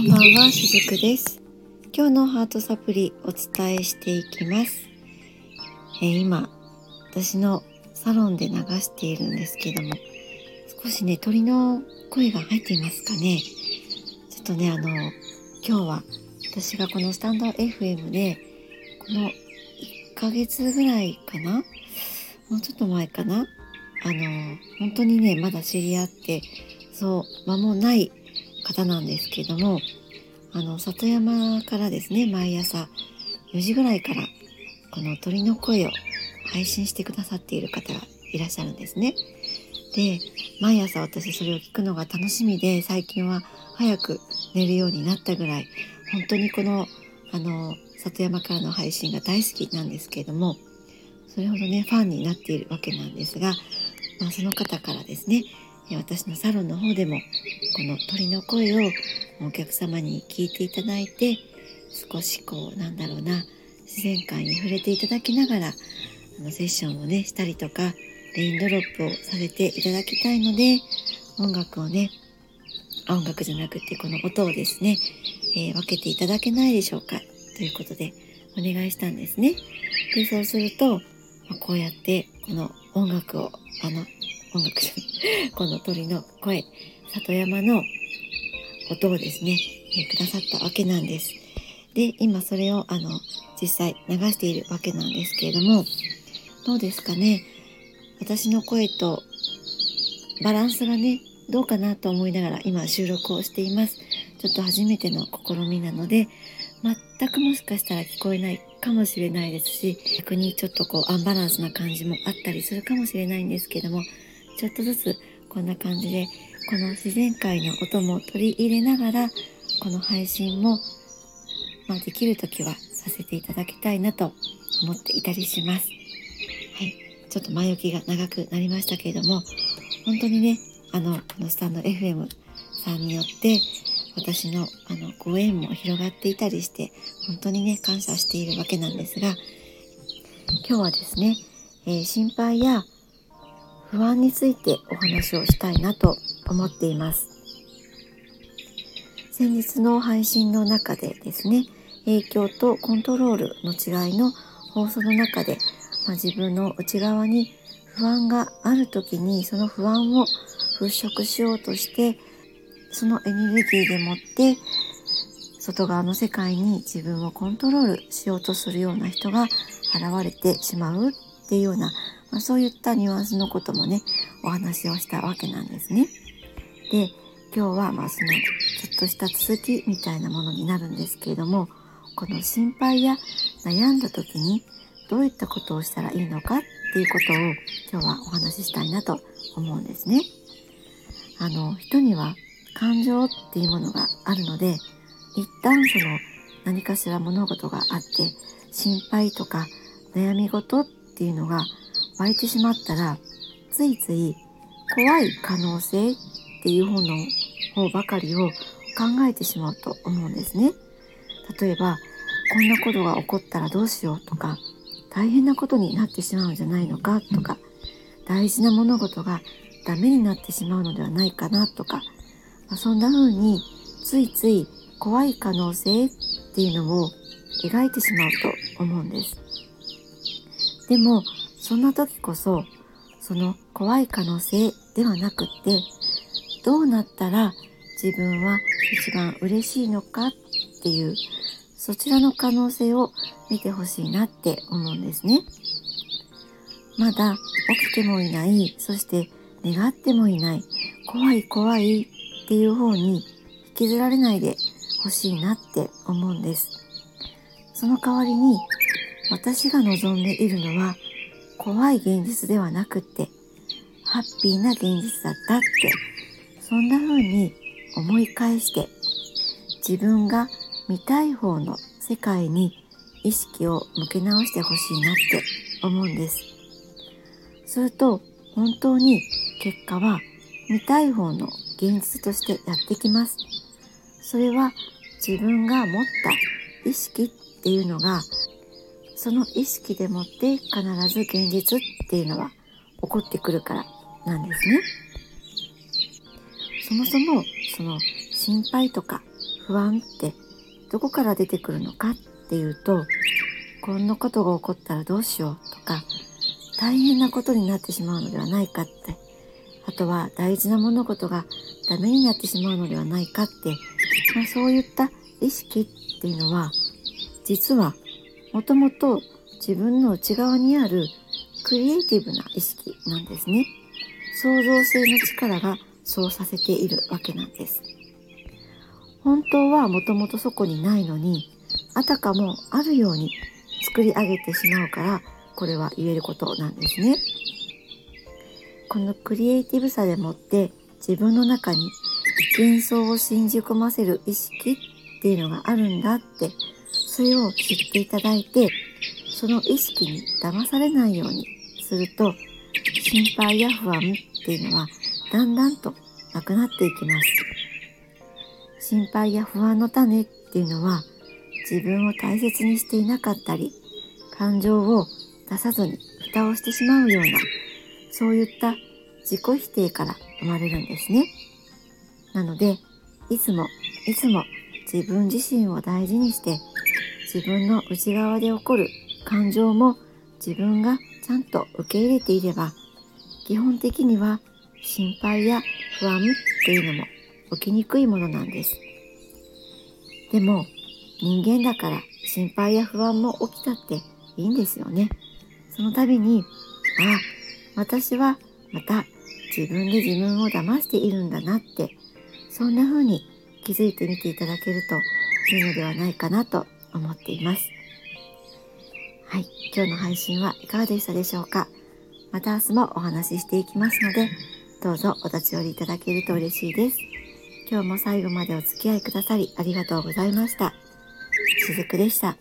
こんばんは、しずくです。今日のハートサプリお伝えしていきます。えー今、私のサロンで流しているんですけども、少しね、鳥の声が入っていますかね。ちょっとね、あの、今日は私がこのスタンド FM で、この1ヶ月ぐらいかな？もうちょっと前かな？あの、本当にね、まだ知り合って、そう、間もない方なんですけども、あの、里山からですね、毎朝4時ぐらいから、この鳥の声を配信してくださっている方がいらっしゃるんですね。で、毎朝私それを聞くのが楽しみで、最近は早く寝るようになったぐらい、本当にこの、あの、里山からの配信が大好きなんですけれども、それほどね、ファンになっているわけなんですが、まあ、その方からですね、私のサロンの方でも、この鳥の声をお客様に聞いていただいて、少しこう、なんだろうな、自然界に触れていただきながら、あのセッションをね、したりとか、レインドロップをさせていただきたいので、音楽をね、音楽じゃなくてこの音をですね、えー分けていただけないでしょうかということでお願いしたんですね。で、そうすると、まこうやってこの音楽を、あの、音 楽この鳥の声、里山の音をですね、えーくださったわけなんです。で、今それをあの、実際流しているわけなんですけれども、どうですかね？私の声とバランスがね、どうかなと思いながら今収録をしています。ちょっと初めての試みなので、全くもしかしたら聞こえないかもしれないですし、逆にちょっとこうアンバランスな感じもあったりするかもしれないんですけども、ちょっとずつこんな感じで、この自然界の音も取り入れながら、この配信も、まあ、できる時はさせていただきたいなと思っていたりします。はい。ちょっと前置きが長くなりましたけれども、本当にね、あの、このスタンド FM さんによって、私のあのご縁も広がっていたりして、本当にね、感謝しているわけなんですが、今日はですね、えー心配や不安についてお話をしたいなと思っています。先日の配信の中でですね、影響とコントロールの違いの放送の中で、まあ、自分の内側に不安がある時にその不安を払拭しようとしてそのエネルギーでもって外側の世界に自分をコントロールしようとするような人が現れてしまうっていうような、まあ、そういったニュアンスのこともねお話をしたわけなんですね。で今日はまあそのちょっとした続きみたいなものになるんですけれどもこの心配や悩んだ時にどういったことをしたらいいのかっていうことを今日はお話ししたいなと思うんですね。あの人には感情っていうものがあるので一旦その何かしら物事があって心配とか悩み事っていうのが湧いてしまったらついつい怖い可能性っていう方の方ばかりを考えてしまうと思うんですね。例えばこんなことが起こったらどうしようとか大変なことになってしまうんじゃないのかとか大事な物事がダメになってしまうのではないかなとか、まあそんな風についつい怖い可能性っていうのを描いてしまうと思うんです。でもそんな時こそその怖い可能性ではなくってどうなったら自分は一番嬉しいのかっていうそちらの可能性を見てほしいなって思うんですね。まだ起きてもいない、そして願ってもいない、怖い怖いっていう方に引きずられないでほしいなって思うんです。その代わりに私が望んでいるのは怖い現実ではなくってハッピーな現実だったってそんな風に思い返して自分が見たい方の世界に意識を向け直してほしいなって思うんです。すると本当に結果は見たい方の現実としてやってきます。それは自分が持った意識っていうのがその意識でもって必ず現実っていうのは起こってくるからなんですね。そもそもその心配とか不安ってどこから出てくるのかっていうとこんなことが起こったらどうしようとか大変なことになってしまうのではないかってあとは大事な物事がダメになってしまうのではないかって、まあ、そういった意識っていうのは実はもともと自分の内側にあるクリエイティブな意識なんですね。創造性の力がそうさせているわけなんです。本当はもともとそこにないのにあたかもあるように作り上げてしまうからこれは言えることなんですね。このクリエイティブさでもって自分の中に幻想を信じ込ませる意識っていうのがあるんだってそれを知っていただいてその意識に騙されないようにすると心配や不安っていうのはだんだんとなくなっていきます心配や不安の種っていうのは自分を大切にしていなかったり感情を出さずに蓋をしてしまうようなそういった自己否定から生まれるんですね。なので、いつも、いつも自分自身を大事にして、自分の内側で起こる感情も自分がちゃんと受け入れていれば、基本的には心配や不安っていうのも起きにくいものなんです。でも、人間だから心配や不安も起きたっていいんですよね。その度に、ああ、私はまた自分で自分を騙しているんだなってそんな風に気づいてみていただけるといいのではないかなと思っています。はい、今日の配信はいかがでしたでしょうか？また明日もお話ししていきますので、どうぞお立ち寄りいただけると嬉しいです。今日も最後までお付き合いくださりありがとうございました。しずくでした。